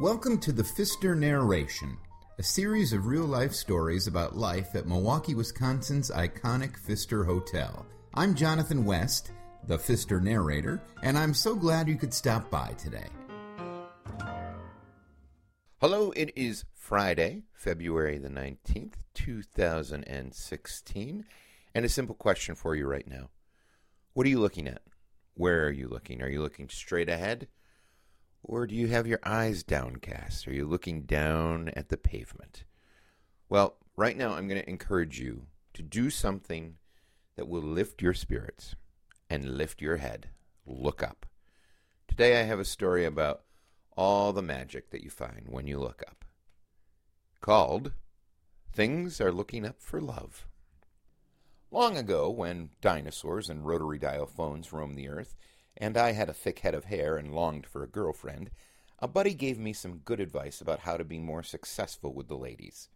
Welcome to the Pfister Narration, a series of real life stories about life at Milwaukee, Wisconsin's iconic Pfister Hotel. I'm Jonathan West, the Pfister narrator, and I'm so glad you could stop by today. Hello, it is Friday, February the 19th, 2016, and a simple question for you right now. What are you looking at? Where are you looking? Are you looking straight ahead? Or do you have your eyes downcast? Are you looking down at the pavement? Well, right now I'm going to encourage you to do something that will lift your spirits and lift your head. Look up. Today I have a story about all the magic that you find when you look up. Called Things Are Looking Up for Love. Long ago, when dinosaurs and rotary dial phones roamed the earth, and I had a thick head of hair and longed for a girlfriend, a buddy gave me some good advice about how to be more successful with the ladies.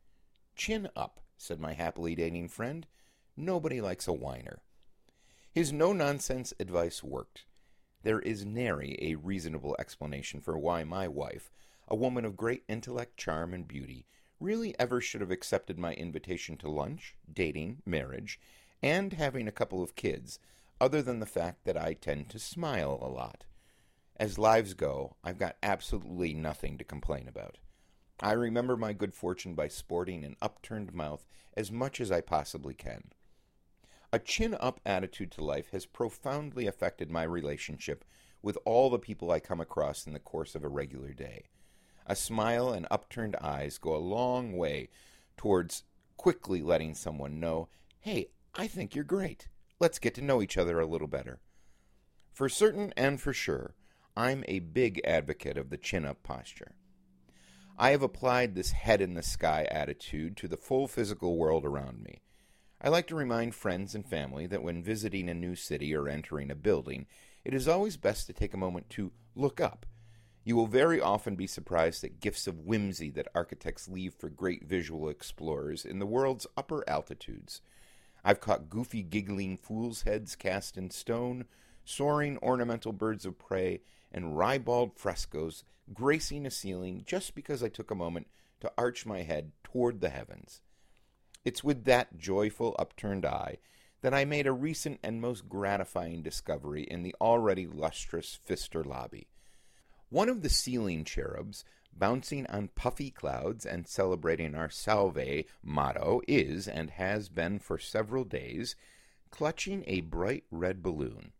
Chin up, said my happily dating friend. Nobody likes a whiner. His no nonsense advice worked. There is nary a reasonable explanation for why my wife, a woman of great intellect, charm, and beauty, really ever should have accepted my invitation to lunch, dating, marriage, and having a couple of kids other than the fact that I tend to smile a lot. As lives go, I've got absolutely nothing to complain about. I remember my good fortune by sporting an upturned mouth as much as I possibly can. A chin up attitude to life has profoundly affected my relationship with all the people I come across in the course of a regular day. A smile and upturned eyes go a long way towards quickly letting someone know, hey, I think you're great. Let's get to know each other a little better. For certain and for sure, I'm a big advocate of the chin up posture. I have applied this head in the sky attitude to the full physical world around me. I like to remind friends and family that when visiting a new city or entering a building, it is always best to take a moment to look up. You will very often be surprised at gifts of whimsy that architects leave for great visual explorers in the world's upper altitudes. I've caught goofy, giggling fools' heads cast in stone, soaring ornamental birds of prey, and ribald frescoes gracing a ceiling just because I took a moment to arch my head toward the heavens. It's with that joyful, upturned eye that I made a recent and most gratifying discovery in the already lustrous Pfister lobby. One of the ceiling cherubs bouncing on puffy clouds and celebrating our Salve motto is, and has been for several days, clutching a bright red balloon.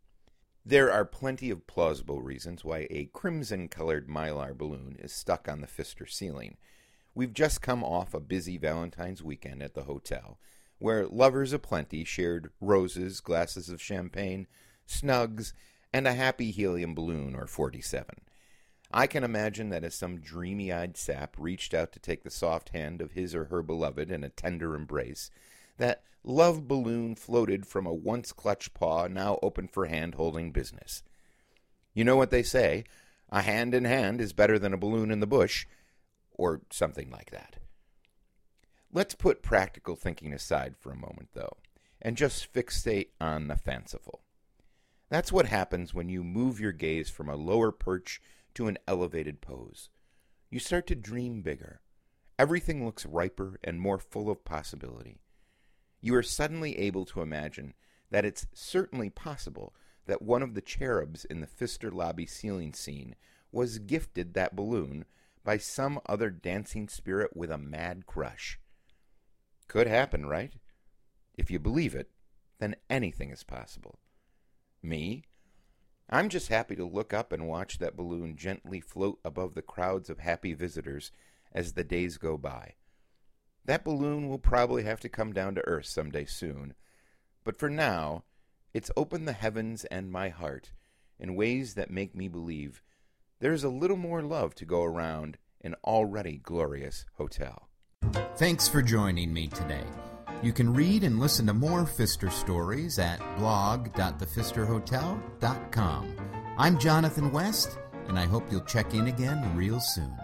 There are plenty of plausible reasons why a crimson colored mylar balloon is stuck on the Pfister ceiling. We've just come off a busy Valentine's weekend at the hotel, where lovers aplenty shared roses, glasses of champagne, snugs, and a happy helium balloon or 47. I can imagine that as some dreamy eyed sap reached out to take the soft hand of his or her beloved in a tender embrace, that love balloon floated from a once clutched paw now open for hand holding business. You know what they say a hand in hand is better than a balloon in the bush, or something like that. Let's put practical thinking aside for a moment, though, and just fixate on the fanciful. That's what happens when you move your gaze from a lower perch to an elevated pose. You start to dream bigger. Everything looks riper and more full of possibility. You are suddenly able to imagine that it's certainly possible that one of the cherubs in the Pfister lobby ceiling scene was gifted that balloon by some other dancing spirit with a mad crush. Could happen, right? If you believe it, then anything is possible. Me, I'm just happy to look up and watch that balloon gently float above the crowds of happy visitors as the days go by. That balloon will probably have to come down to earth someday soon, but for now, it's opened the heavens and my heart in ways that make me believe there's a little more love to go around an already glorious hotel. Thanks for joining me today. You can read and listen to more Pfister stories at blog.thepfisterhotel.com. I'm Jonathan West, and I hope you'll check in again real soon.